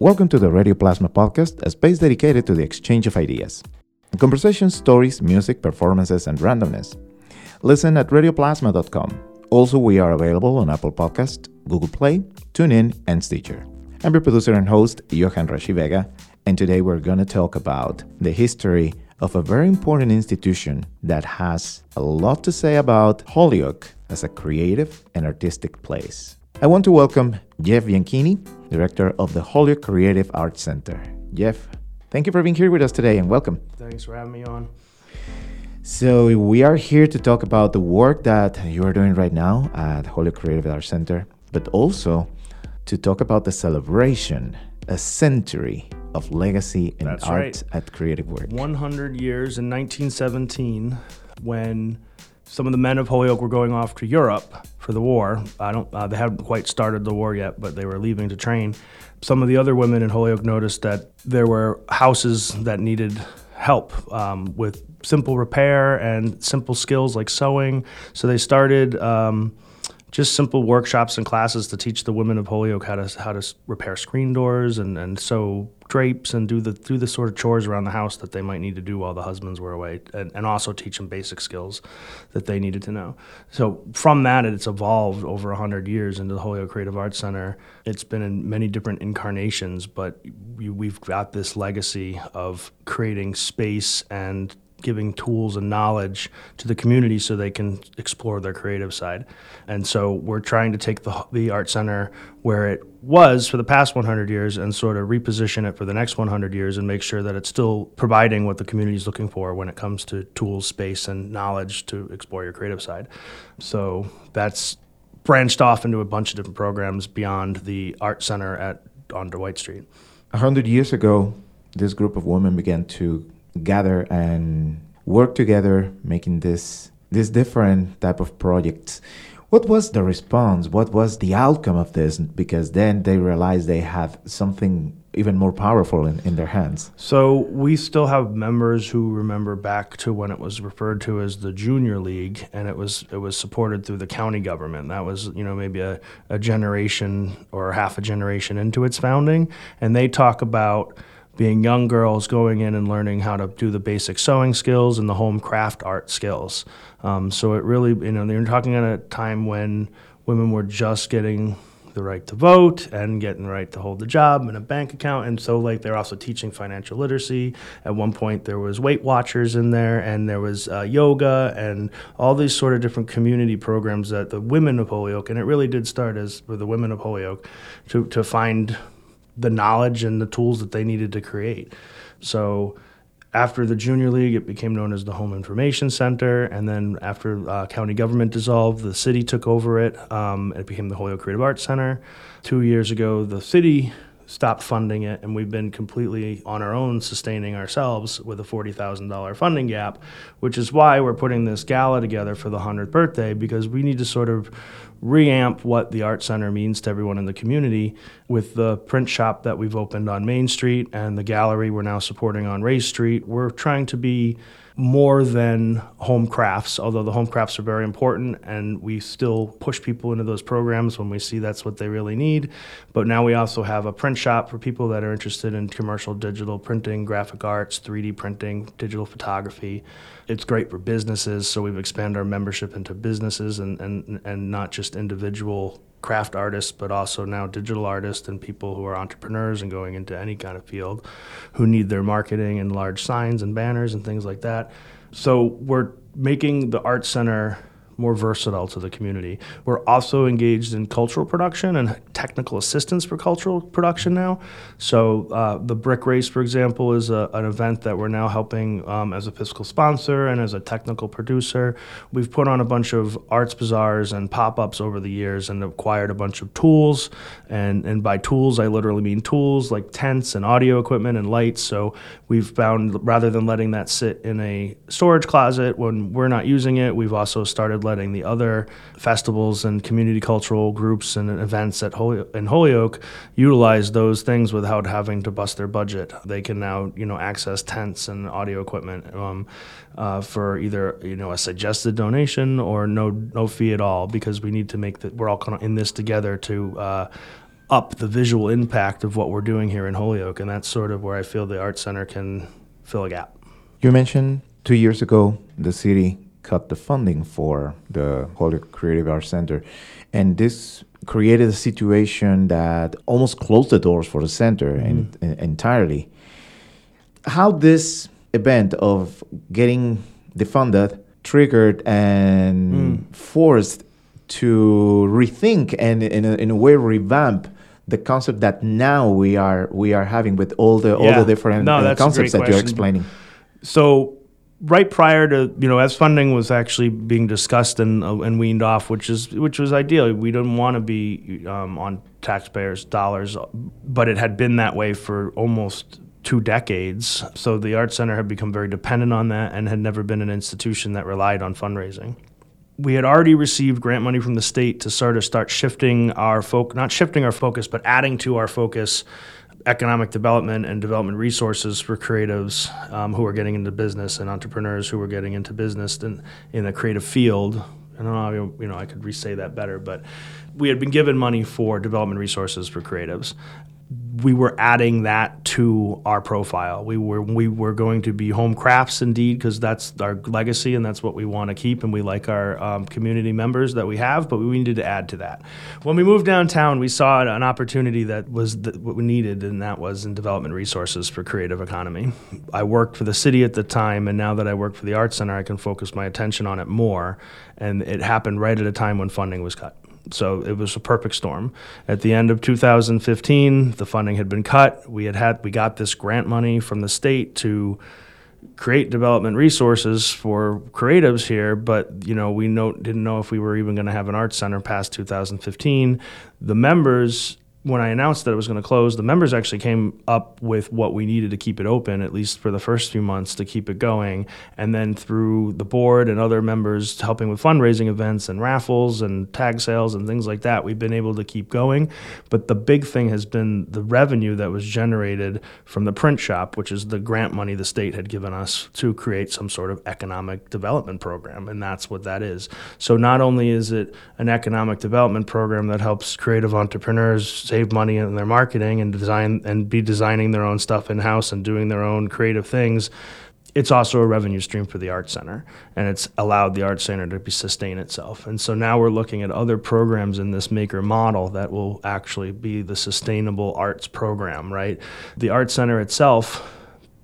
Welcome to the Radio Plasma podcast, a space dedicated to the exchange of ideas. Conversations, stories, music, performances, and randomness. Listen at radioplasma.com. Also, we are available on Apple Podcast, Google Play, TuneIn, and Stitcher. I'm your producer and host, Johan Rashi Vega, and today we're going to talk about the history of a very important institution that has a lot to say about Holyoke as a creative and artistic place. I want to welcome Jeff Bianchine, director of the Holyoke Creative Arts Center. Jeff, thank you for being here with us today and welcome. Thanks for having me on. So, we are here to talk about the work that you are doing right now at Holyoke Creative Arts Center, but also to talk about the celebration, a century of legacy in That's art right. at Creative Work. 100 years in 1917, when some of the men of Holyoke were going off to Europe for the war. I don't. Uh, they hadn't quite started the war yet, but they were leaving to train. Some of the other women in Holyoke noticed that there were houses that needed help um, with simple repair and simple skills like sewing. So they started. Um, just simple workshops and classes to teach the women of Holyoke how to how to repair screen doors and, and sew drapes and do the do the sort of chores around the house that they might need to do while the husbands were away and, and also teach them basic skills that they needed to know. So from that it's evolved over hundred years into the Holyoke Creative Arts Center. It's been in many different incarnations, but we, we've got this legacy of creating space and giving tools and knowledge to the community so they can explore their creative side. And so we're trying to take the, the art center where it was for the past 100 years and sort of reposition it for the next 100 years and make sure that it's still providing what the community is looking for when it comes to tools, space, and knowledge to explore your creative side. So that's branched off into a bunch of different programs beyond the art center at on Dwight Street. A hundred years ago, this group of women began to gather and work together, making this this different type of projects. What was the response? What was the outcome of this? Because then they realized they had something even more powerful in, in their hands. So we still have members who remember back to when it was referred to as the Junior League, and it was it was supported through the county government. That was you know maybe a, a generation or half a generation into its founding, and they talk about being young girls going in and learning how to do the basic sewing skills and the home craft art skills. Um, so it really you know they're talking at a time when women were just getting the right to vote and getting the right to hold the job and a bank account. And so, like, they're also teaching financial literacy. At one point, there was Weight Watchers in there, and there was uh, yoga, and all these sort of different community programs that the women of Holyoke, and it really did start as with the women of Holyoke, to to find the knowledge and the tools that they needed to create. So after the junior league, it became known as the Home Information Center, and then after uh, county government dissolved, the city took over it. Um, it became the Holyoke Creative Arts Center. Two years ago, the city stopped funding it, and we've been completely on our own sustaining ourselves with a $40,000 funding gap, which is why we're putting this gala together for the 100th birthday because we need to sort of reamp what the art center means to everyone in the community with the print shop that we've opened on Main Street and the gallery we're now supporting on Race Street. We're trying to be more than home crafts, although the home crafts are very important and we still push people into those programs when we see that's what they really need. But now we also have a print shop for people that are interested in commercial digital printing, graphic arts, 3D printing, digital photography. It's great for businesses, so we've expanded our membership into businesses and, and, and not just individual craft artists, but also now digital artists and people who are entrepreneurs and going into any kind of field who need their marketing and large signs and banners and things like that. So we're making the Art Center more versatile to the community. We're also engaged in cultural production and technical assistance for cultural production now. So uh, the Brick Race, for example, is a, an event that we're now helping um, as a fiscal sponsor and as a technical producer. We've put on a bunch of arts bazaars and pop-ups over the years and acquired a bunch of tools. And, and by tools, I literally mean tools like tents and audio equipment and lights. So we've found rather than letting that sit in a storage closet when we're not using it, we've also started letting the other festivals and community cultural groups and events at Holy- in Holyoke utilize those things without having to bust their budget. They can now, you know, access tents and audio equipment um, uh, for either, you know, a suggested donation or no no fee at all because we need to make that we're all kind of in this together to. Uh, up the visual impact of what we're doing here in Holyoke, and that's sort of where I feel the Art Center can fill a gap. You mentioned two years ago the city cut the funding for the Holyoke Creative Arts Center, and this created a situation that almost closed the doors for the center mm-hmm. in, in, entirely. How this event of getting defunded triggered and mm. forced to rethink and in a, in a way revamp the concept that now we are we are having with all the all the different no, uh, concepts that you're explaining. So right prior to you know as funding was actually being discussed and uh, and weaned off, which is which was ideal. We didn't want to be um, on taxpayers' dollars, but it had been that way for almost two decades. So the Art Center had become very dependent on that and had never been an institution that relied on fundraising we had already received grant money from the state to sort of start shifting our focus, not shifting our focus, but adding to our focus economic development and development resources for creatives um, who are getting into business and entrepreneurs who are getting into business in, in a creative field. I don't know, you know, I could re-say that better, but we had been given money for development resources for creatives we were adding that to our profile. We were we were going to be home crafts indeed because that's our legacy and that's what we want to keep and we like our um, community members that we have. But we needed to add to that. When we moved downtown, we saw an opportunity that was the, what we needed, and that was in development resources for creative economy. I worked for the city at the time, and now that I work for the Art Center, I can focus my attention on it more. And it happened right at a time when funding was cut. So it was a perfect storm. At the end of 2015, the funding had been cut. We had had we got this grant money from the state to create development resources for creatives here, but you know we know, didn't know if we were even going to have an art center past 2015. The members when I announced that it was going to close, the members actually came up with what we needed to keep it open, at least for the first few months, to keep it going. And then through the board and other members helping with fundraising events and raffles and tag sales and things like that, we've been able to keep going. But the big thing has been the revenue that was generated from the print shop, which is the grant money the state had given us to create some sort of economic development program. And that's what that is. So not only is it an economic development program that helps creative entrepreneurs save money in their marketing and design and be designing their own stuff in house and doing their own creative things. It's also a revenue stream for the art center, and it's allowed the art center to be, sustain itself. And so now we're looking at other programs in this maker model that will actually be the sustainable arts program. Right, the art center itself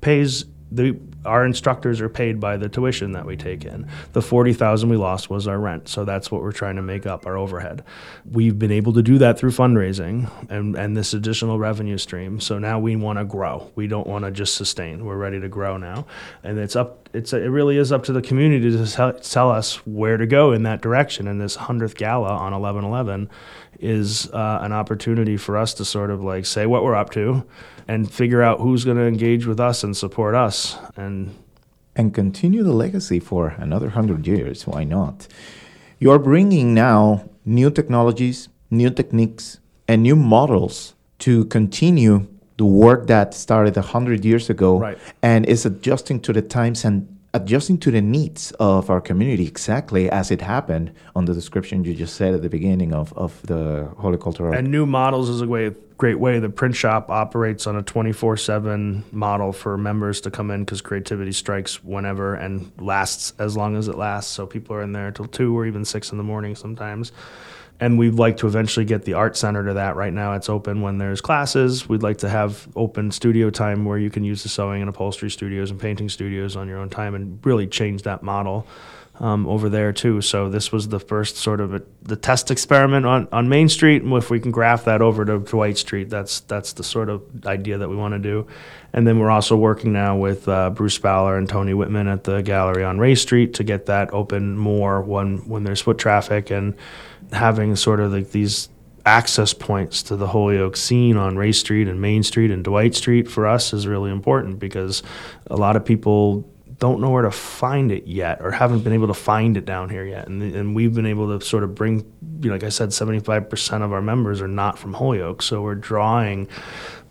pays the our instructors are paid by the tuition that we take in. The 40,000 we lost was our rent, so that's what we're trying to make up our overhead. We've been able to do that through fundraising and, and this additional revenue stream. So now we want to grow. We don't want to just sustain. We're ready to grow now. And it's up it's it really is up to the community to tell us where to go in that direction. And this 100th gala on 1111 is uh, an opportunity for us to sort of like say what we're up to and figure out who's going to engage with us and support us and and continue the legacy for another 100 years. Why not? You are bringing now new technologies new techniques and new models to continue the work that started 100 years ago right. and is adjusting to the times and adjusting to the needs of our community exactly as it happened on the description you just said at the beginning of, of the Cultural. And new models is a way, great way. The print shop operates on a 24 7 model for members to come in because creativity strikes whenever and lasts as long as it lasts. So people are in there till 2 or even 6 in the morning sometimes and we'd like to eventually get the art center to that. Right now, it's open when there's classes. We'd like to have open studio time where you can use the sewing and upholstery studios and painting studios on your own time, and really change that model um, over there too. So this was the first sort of a, the test experiment on, on Main Street, if we can graph that over to Dwight Street, that's that's the sort of idea that we want to do. And then we're also working now with uh, Bruce Fowler and Tony Whitman at the gallery on Race Street to get that open more when when there's foot traffic and having sort of like these access points to the Holyoke scene on Race Street and Main Street and Dwight Street for us is really important because a lot of people don't know where to find it yet or haven't been able to find it down here yet. And, and we've been able to sort of bring, you know, like I said, 75% of our members are not from Holyoke. So we're drawing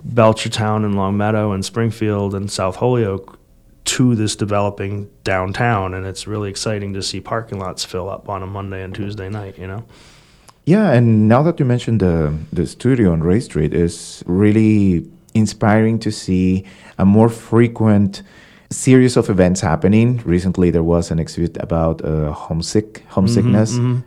Belchertown and Longmeadow and Springfield and South Holyoke to this developing downtown, and it's really exciting to see parking lots fill up on a Monday and Tuesday night. You know. Yeah, and now that you mentioned the the studio on Race Street is really inspiring to see a more frequent series of events happening. Recently, there was an exhibit about uh, homesick homesickness, mm-hmm.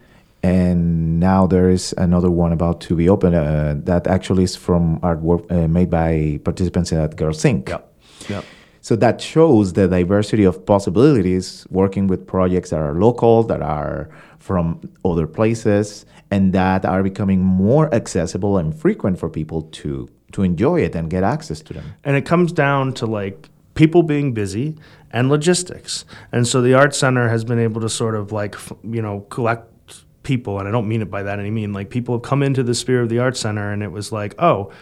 and now there is another one about to be open. Uh, that actually is from artwork uh, made by participants at Girls Inc. Yep. Yep. So that shows the diversity of possibilities working with projects that are local, that are from other places, and that are becoming more accessible and frequent for people to to enjoy it and get access to them. And it comes down to like people being busy and logistics. And so the art center has been able to sort of like you know collect people and I don't mean it by that any mean like people have come into the sphere of the art center and it was like, "Oh,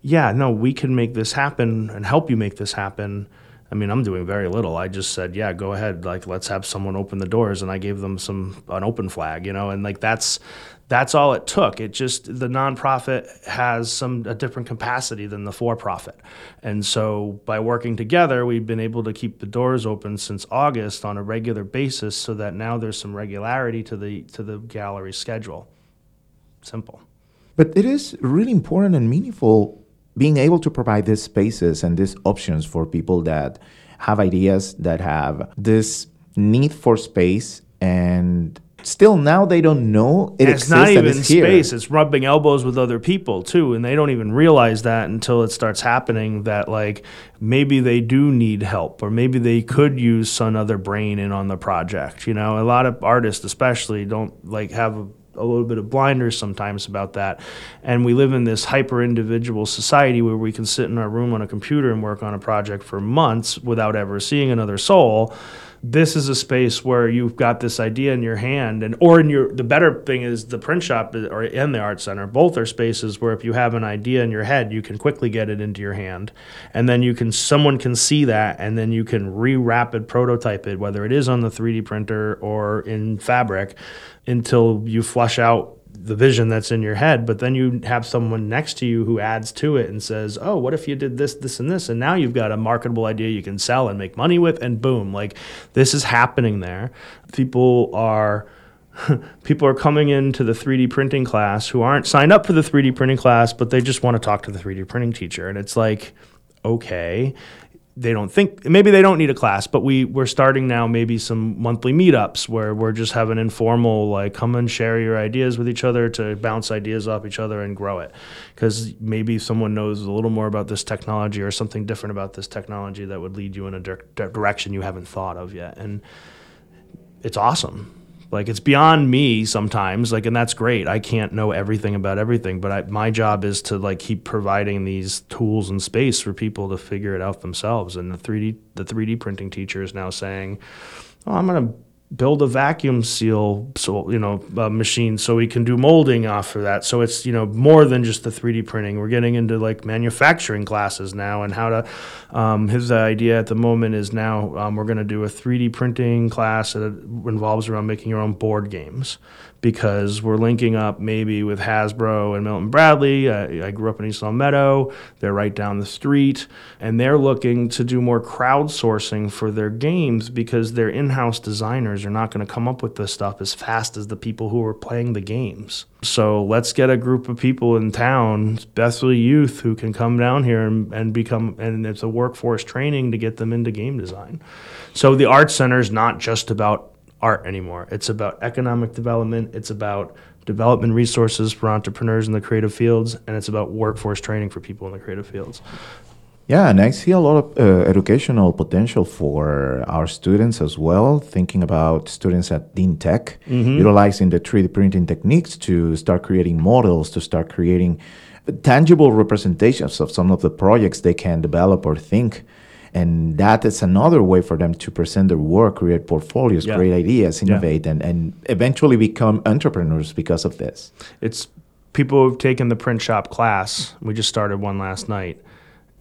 yeah, no, we can make this happen and help you make this happen." I mean, I'm doing very little. I just said, yeah, go ahead. Like, let's have someone open the doors, and I gave them some an open flag, you know, and like that's that's all it took. It just the nonprofit has some a different capacity than the for-profit, and so by working together, we've been able to keep the doors open since August on a regular basis, so that now there's some regularity to the to the gallery schedule. Simple. But it is really important and meaningful being able to provide these spaces and these options for people that have ideas that have this need for space and still now they don't know it And exists it's not and even it's here. space it's rubbing elbows with other people too and they don't even realize that until it starts happening that like maybe they do need help or maybe they could use some other brain in on the project you know a lot of artists especially don't like have a, a little bit of blinders sometimes about that and we live in this hyper individual society where we can sit in our room on a computer and work on a project for months without ever seeing another soul this is a space where you've got this idea in your hand and or in your the better thing is the print shop or in the art center both are spaces where if you have an idea in your head you can quickly get it into your hand. And then you can someone can see that and then you can re-rapid prototype it whether it is on the 3d printer or in fabric until you flush out the vision that's in your head, but then you have someone next to you who adds to it and says, "Oh, what if you did this, this, and this?" And now you've got a marketable idea you can sell and make money with, and boom, like this is happening there. People are people are coming into the 3D printing class who aren't signed up for the 3D printing class, but they just want to talk to the 3D printing teacher, and it's like, okay, they don't think maybe they don't need a class, but we we're starting now maybe some monthly meetups where we're just having informal like come and share your ideas with each other to bounce ideas off each other and grow it. Because maybe someone knows a little more about this technology or something different about this technology that would lead you in a dir- direction you haven't thought of yet, and it's awesome. Like it's beyond me sometimes, like, and that's great. I can't know everything about everything, but I, my job is to like keep providing these tools and space for people to figure it out themselves. And the 3D, the 3D printing teacher is now saying, "Oh, I'm going to build a vacuum seal so you know uh, machine so we can do molding off of that. So it's you know more than just the 3d printing. We're getting into like manufacturing classes now and how to um, his idea at the moment is now um, we're going to do a 3d printing class that involves around making your own board games because we're linking up maybe with Hasbro and Milton Bradley. I, I, grew up in East Longmeadow. They're right down the street, and they're looking to do more crowdsourcing for their games because their in-house designers are not going to come up with this stuff as fast as the people who are playing the games. So let's get a group of people in town, especially youth, who can come down here and, and become, and it's a workforce training to get them into game design. So the art center is not just about art anymore. It's about economic development, it's about development resources for entrepreneurs in the creative fields, and it's about workforce training for people in the creative fields. Yeah, and I see a lot of uh, educational potential for our students as well. Thinking about students at Dean Tech, mm-hmm. utilizing the 3D printing techniques to start creating models, to start creating tangible representations of some of the projects they can develop or think and that is another way for them to present their work create portfolios yeah. create ideas innovate yeah. and, and eventually become entrepreneurs because of this it's people who've taken the print shop class we just started one last night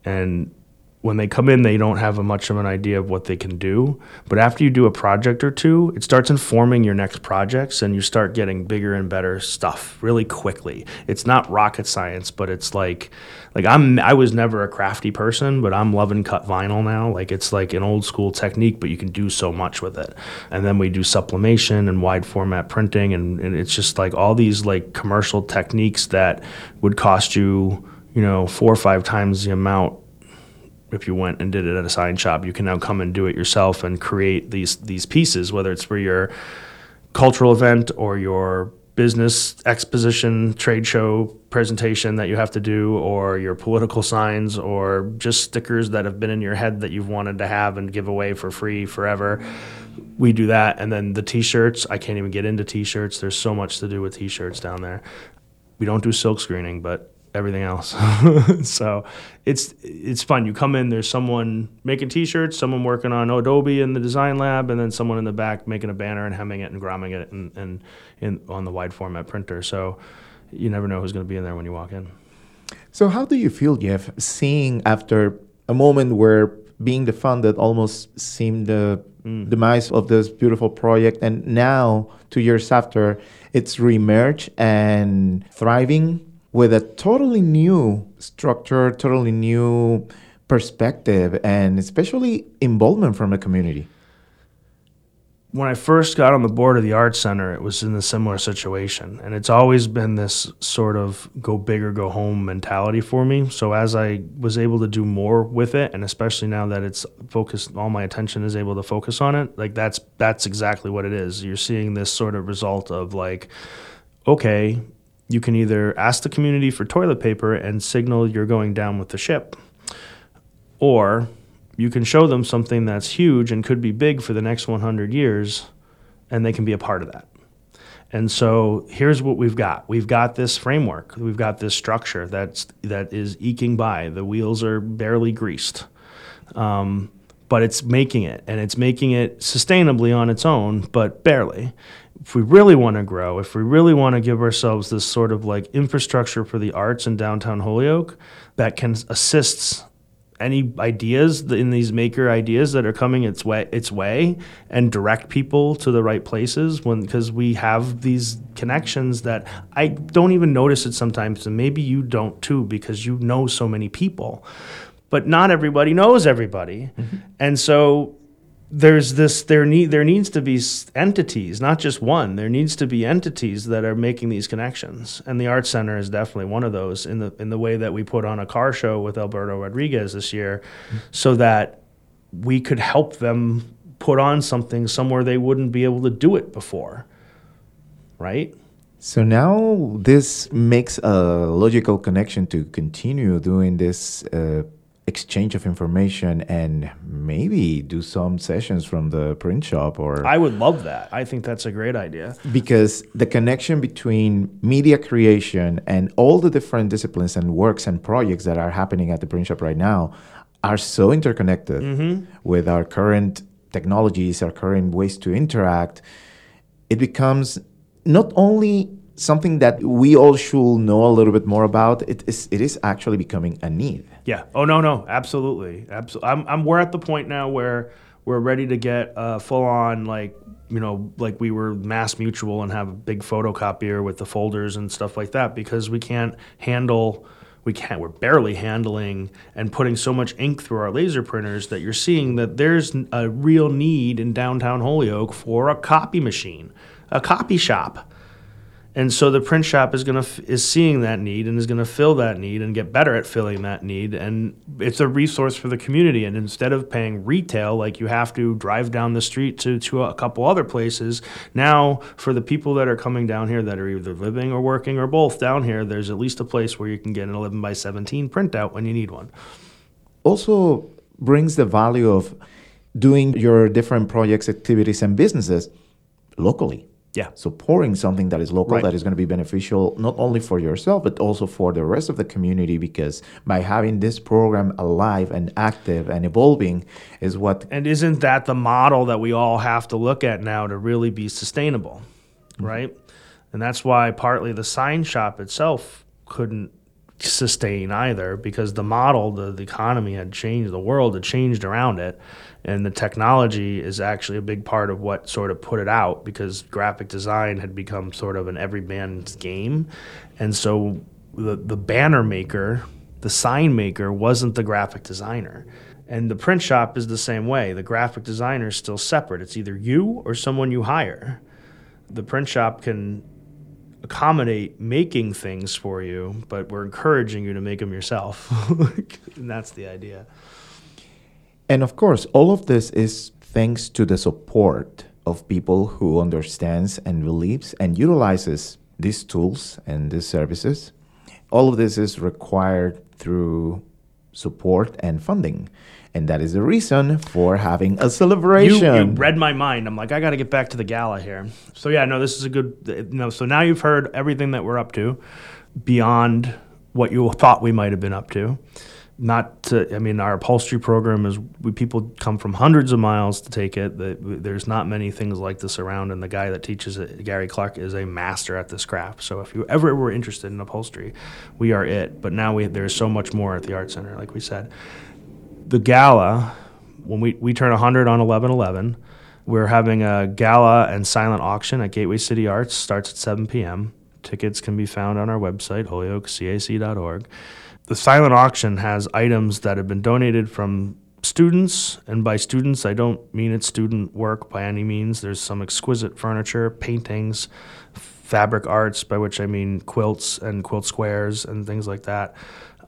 and when they come in, they don't have a much of an idea of what they can do. But after you do a project or two, it starts informing your next projects and you start getting bigger and better stuff really quickly. It's not rocket science, but it's like like I'm I was never a crafty person, but I'm loving cut vinyl now. Like it's like an old school technique, but you can do so much with it. And then we do sublimation and wide format printing and, and it's just like all these like commercial techniques that would cost you, you know, four or five times the amount if you went and did it at a sign shop, you can now come and do it yourself and create these these pieces, whether it's for your cultural event or your business exposition, trade show presentation that you have to do, or your political signs, or just stickers that have been in your head that you've wanted to have and give away for free forever. We do that, and then the T-shirts. I can't even get into T-shirts. There's so much to do with T-shirts down there. We don't do silk screening, but everything else. so it's it's fun. You come in, there's someone making T-shirts, someone working on Adobe in the design lab, and then someone in the back making a banner and hemming it and gromming it and, and in on the wide format printer. So you never know who's going to be in there when you walk in. So how do you feel, Jeff, seeing after a moment where being the fun that almost seemed the mm. demise of this beautiful project, and now two years after, it's reemerged and thriving with a totally new structure, totally new perspective, and especially involvement from the community. When I first got on the board of the Arts Center, it was in a similar situation. And it's always been this sort of go big or go home mentality for me. So as I was able to do more with it, and especially now that it's focused, all my attention is able to focus on it, like that's that's exactly what it is. You're seeing this sort of result of like, okay, you can either ask the community for toilet paper and signal you're going down with the ship, or you can show them something that's huge and could be big for the next 100 years, and they can be a part of that. And so here's what we've got. We've got this framework. We've got this structure that's that is eking by. The wheels are barely greased, um, but it's making it, and it's making it sustainably on its own, but barely if we really want to grow, if we really want to give ourselves this sort of like infrastructure for the arts in downtown Holyoke that can assist any ideas in these maker ideas that are coming its way its way and direct people to the right places when because we have these connections that I don't even notice it sometimes and maybe you don't too because you know so many people but not everybody knows everybody mm-hmm. and so there's this there need there needs to be entities not just one. There needs to be entities that are making these connections. And the art center is definitely one of those in the in the way that we put on a car show with Alberto Rodriguez this year so that we could help them put on something somewhere they wouldn't be able to do it before. Right? So now this makes a logical connection to continue doing this uh, exchange of information and maybe do some sessions from the print shop or I would love that. I think that's a great idea. Because the connection between media creation and all the different disciplines and works and projects that are happening at the print shop right now are so interconnected mm-hmm. with our current technologies, our current ways to interact. It becomes not only something that we all should know a little bit more about. It is it is actually becoming a need. Yeah. Oh no no absolutely absolutely. I'm, I'm we're at the point now where we're ready to get a full on like you know like we were Mass Mutual and have a big photocopier with the folders and stuff like that because we can't handle we can't we're barely handling and putting so much ink through our laser printers that you're seeing that there's a real need in downtown Holyoke for a copy machine, a copy shop and so the print shop is going to is seeing that need and is going to fill that need and get better at filling that need. And it's a resource for the community. And instead of paying retail like you have to drive down the street to to a couple other places. Now for the people that are coming down here that are either living or working or both down here there's at least a place where you can get an 11 by 17 printout when you need one. Also brings the value of doing your different projects activities and businesses locally yeah. supporting something that is local right. that is going to be beneficial not only for yourself but also for the rest of the community because by having this program alive and active and evolving is what and isn't that the model that we all have to look at now to really be sustainable mm-hmm. right and that's why partly the sign shop itself couldn't sustain either because the model, the, the economy had changed, the world had changed around it. And the technology is actually a big part of what sort of put it out because graphic design had become sort of an every man's game. And so the, the banner maker, the sign maker, wasn't the graphic designer. And the print shop is the same way. The graphic designer is still separate. It's either you or someone you hire. The print shop can accommodate making things for you, but we're encouraging you to make them yourself. and that's the idea. And of course, all of this is thanks to the support of people who understands and believes and utilizes these tools and these services. All of this is required through support and funding. And that is the reason for having a celebration. You, you read my mind. I'm like, I got to get back to the gala here. So yeah, no, this is a good. No, so now you've heard everything that we're up to, beyond what you thought we might have been up to. Not to, I mean, our upholstery program is we people come from hundreds of miles to take it. The, there's not many things like this around, and the guy that teaches it, Gary Clark, is a master at this craft. So if you ever were interested in upholstery, we are it. But now we there's so much more at the art center, like we said the gala, when we, we turn 100 on 11 11, we're having a gala and silent auction at Gateway City Arts. Starts at 7 p.m. Tickets can be found on our website, holyokecac.org. The silent auction has items that have been donated from students, and by students, I don't mean it's student work by any means. There's some exquisite furniture, paintings, fabric arts, by which I mean quilts and quilt squares and things like that.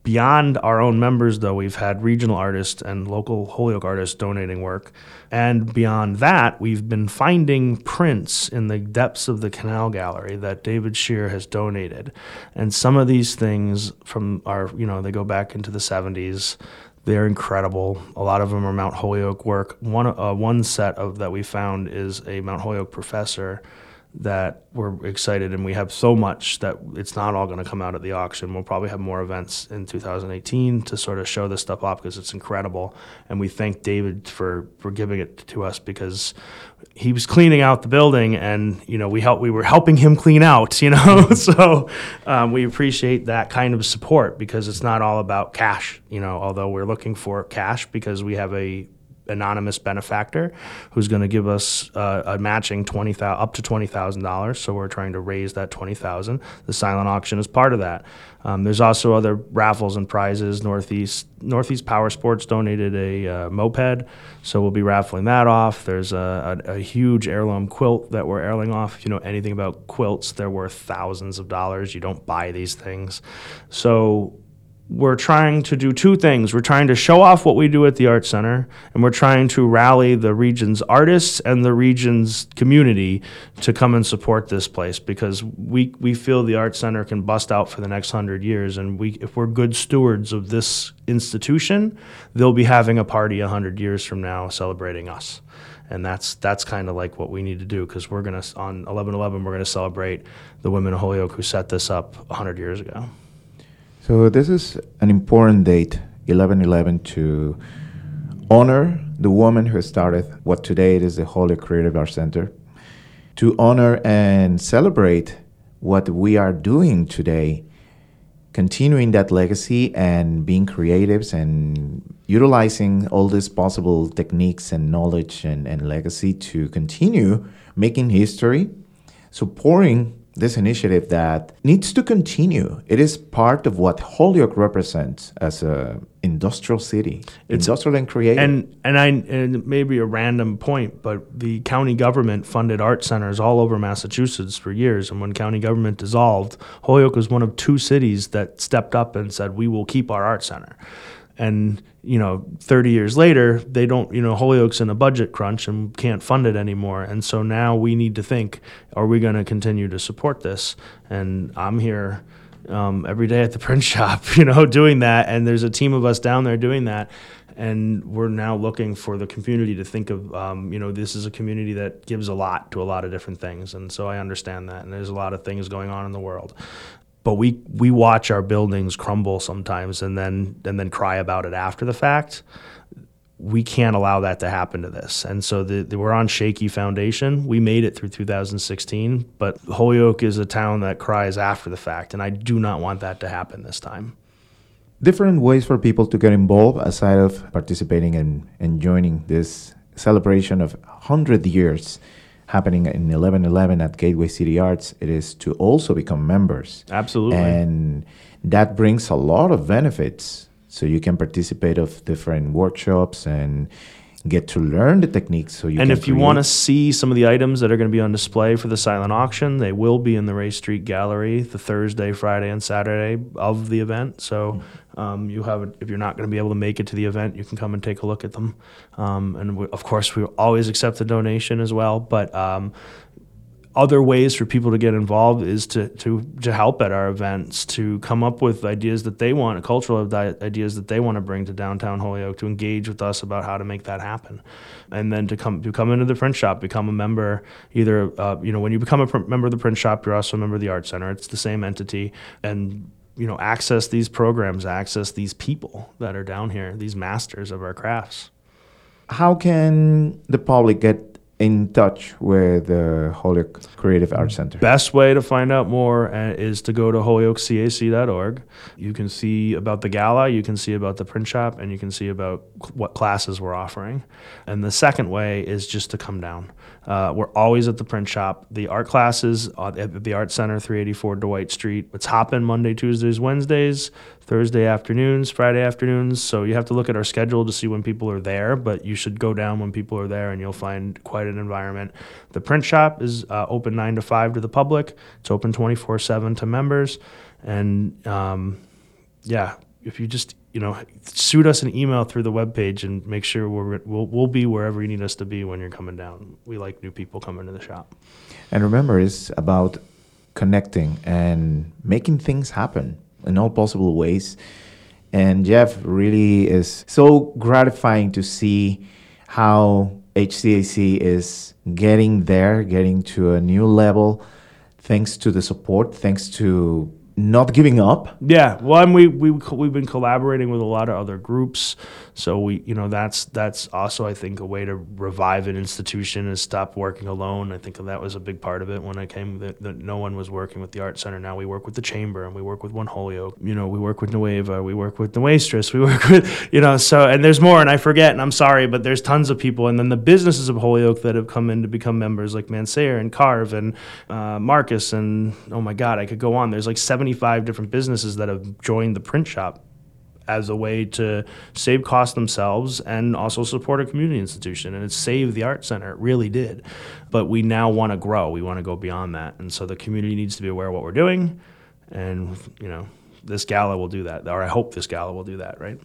Beyond our own members, though, we've had regional artists and local Holyoke artists donating work. And beyond that, we've been finding prints in the depths of the Canal Gallery that David Shear has donated. And some of these things from our, you know, they go back into the 70s. They're incredible. A lot of them are Mount Holyoke work. One, uh, one set of that we found is a Mount Holyoke professor that we're excited and we have so much that it's not all going to come out at the auction. We'll probably have more events in 2018 to sort of show this stuff off because it's incredible. And we thank David for, for giving it to us because he was cleaning out the building and, you know, we help, we were helping him clean out, you know? so um, we appreciate that kind of support because it's not all about cash, you know, although we're looking for cash because we have a anonymous benefactor who's going to give us uh, a matching 20, up to $20,000. So we're trying to raise that 20000 The silent auction is part of that. Um, there's also other raffles and prizes. Northeast Northeast Power Sports donated a uh, moped, so we'll be raffling that off. There's a, a, a, huge heirloom quilt that we're heirling off. If you know anything about quilts, they're worth thousands of dollars. You don't buy these things, so we're trying to do two things. We're trying to show off what we do at the Art Center, and we're trying to rally the region's artists and the region's community to come and support this place because we, we feel the Art Center can bust out for the next hundred years. And we, if we're good stewards of this institution, they'll be having a party a hundred years from now celebrating us. And that's that's kind of like what we need to do because we're gonna on 11/11 we're gonna celebrate the women of Holyoke who set this up hundred years ago. So this is an important date, 11/11, to honor the woman who started what today is the Holy Creative Arts Center, to honor and celebrate what we are doing today, continuing that legacy and being creatives and utilizing all these possible techniques and knowledge and, and legacy to continue making history, supporting this initiative that needs to continue. It is part of what Holyoke represents as a industrial city, it's, industrial and creative. And and I and maybe a random point, but the county government funded art centers all over Massachusetts for years. And when county government dissolved, Holyoke was one of two cities that stepped up and said, "We will keep our art center." And you know 30 years later they don't you know holyoke's in a budget crunch and can't fund it anymore. And so now we need to think are we going to continue to support this? And i'm here um, every day at the print shop you know doing that. And there's a team of us down there doing that. And we're now looking for the community to think of um, you know this is a community that gives a lot to a lot of different things. And so i understand that. And there's a lot of things going on in the world but we we watch our buildings crumble sometimes and then and then cry about it after the fact we can't allow that to happen to this. And so the, the, we're on shaky foundation. We made it through 2016, but Holyoke is a town that cries after the fact, and I do not want that to happen this time. Different ways for people to get involved aside of participating and, and joining this celebration of 100 years happening in 1111 at Gateway City Arts. It is to also become members. Absolutely. And that brings a lot of benefits so you can participate of different workshops and get to learn the techniques so you and if you want to see some of the items that are going to be on display for the silent auction they will be in the race street gallery the thursday friday and saturday of the event. So um, you have if you're not going to be able to make it to the event you can come and take a look at them. Um, and we, of course we always accept a donation as well. But um, other ways for people to get involved is to, to, to help at our events, to come up with ideas that they want, cultural ideas that they want to bring to downtown Holyoke, to engage with us about how to make that happen, and then to come to come into the print shop, become a member. Either uh, you know when you become a pr- member of the print shop, you're also a member of the art center. It's the same entity, and you know access these programs, access these people that are down here, these masters of our crafts. How can the public get in touch with the Holyoke Creative Arts Center? Best way to find out more uh, is to go to holyokecac.org. You can see about the gala, you can see about the print shop, and you can see about what classes we're offering. And the second way is just to come down. Uh, we're always at the print shop. The art classes at the Art Center, 384 Dwight Street. It's hopping Monday, Tuesdays, Wednesdays, Thursday afternoons, Friday afternoons. So you have to look at our schedule to see when people are there, but you should go down when people are there and you'll find quite an environment. The print shop is uh, open 9 to 5 to the public, it's open 24 7 to members. And um, yeah, if you just you know shoot us an email through the webpage and make sure we're, we'll, we'll be wherever you need us to be when you're coming down we like new people coming to the shop And remember, it's about connecting and making things happen in all possible ways. And Jeff really is so gratifying to see how HCAC is getting there, getting to a new level, thanks to the support, thanks to not giving up. Yeah, well, and we we we've been collaborating with a lot of other groups, so we you know that's that's also I think a way to revive an institution is stop working alone. I think that was a big part of it when I came that, that no one was working with the art center. Now we work with the chamber and we work with One Holyoke. You know, we work with Nueva, we work with Nuestras, we work with you know so and there's more and I forget and I'm sorry, but there's tons of people and then the businesses of Holyoke that have come in to become members like Mansayer and Carve and uh, Marcus and oh my God, I could go on. There's like 75 different businesses that have joined the print shop as a way to save costs themselves and also support a community institution. And it saved the art center. It really did. But we now want to grow. We want to go beyond that. And so the community needs to be aware of what we're doing. And, you know, this gala will do that. Or I hope this gala will do that, right?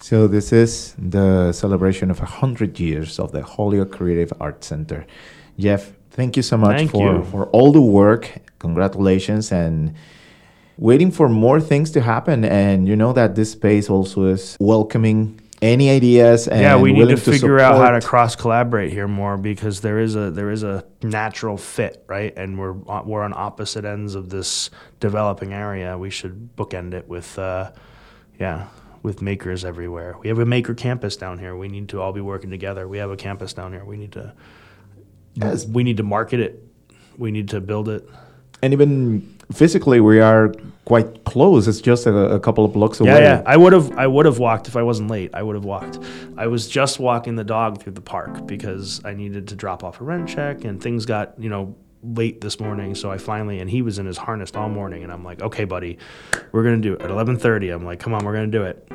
So this is the celebration of 100 years of the Holyoke Creative Arts Center. Jeff, thank you so much Thank for, you. for all the work. Congratulations and waiting for more things to happen. And you know that this space also is welcoming any ideas and yeah, we need willing to figure out how to cross collaborate here more because there is a there is a natural fit, right? And we're on- we're on opposite ends of this developing area. We should bookend it with, uh, yeah, with makers everywhere. We have a maker campus down here. We need to all be working together. We have a campus down here. We need to Yes. we need to market it. We need to build it. And even physically, we are quite close. It's just a, a couple of blocks away. Yeah, yeah. I would have I would have walked if I wasn't late. I would have walked. I was just walking the dog through the park because I needed to drop off a rent check and things got, you know, late this morning. So I finally and he was in his harness all morning and I'm like, "Okay, buddy, we're going to do it at 11:30." I'm like, "Come on, we're going to do it."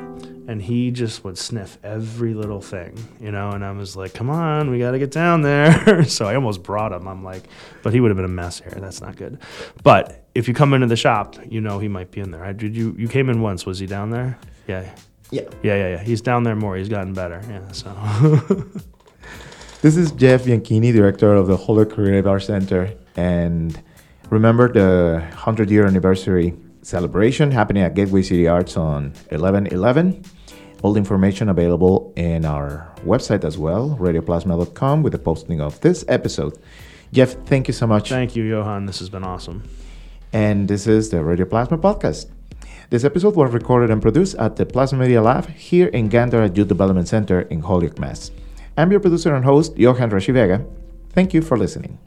And he just would sniff every little thing, you know, and I was like, "Come on, we got to get down there." so I almost brought him. I'm like, but he would have been a mess here. That's not good. But if you come into the shop, you know he might be in there. I, did you you came in once? Was he down there? Yeah. Yeah. Yeah, yeah, yeah. He's down there more. He's gotten better. Yeah. So This is Jeff Bianchine, director of the Holyoke Creative Arts Center. And remember the 100 year anniversary celebration happening at Gateway City Arts on 11 11. All the information available in our website as well, radioplasma.com, with the posting of this episode. Jeff, thank you so much. thank you, Johan. This has been awesome. And this is the Radio Plasma Podcast. This episode was recorded and produced at the Plasma Media Lab here in Gandara Youth Development Center in Holyoke, Mass. I'm your producer and host, Johan Rashi Vega. Thank you for listening.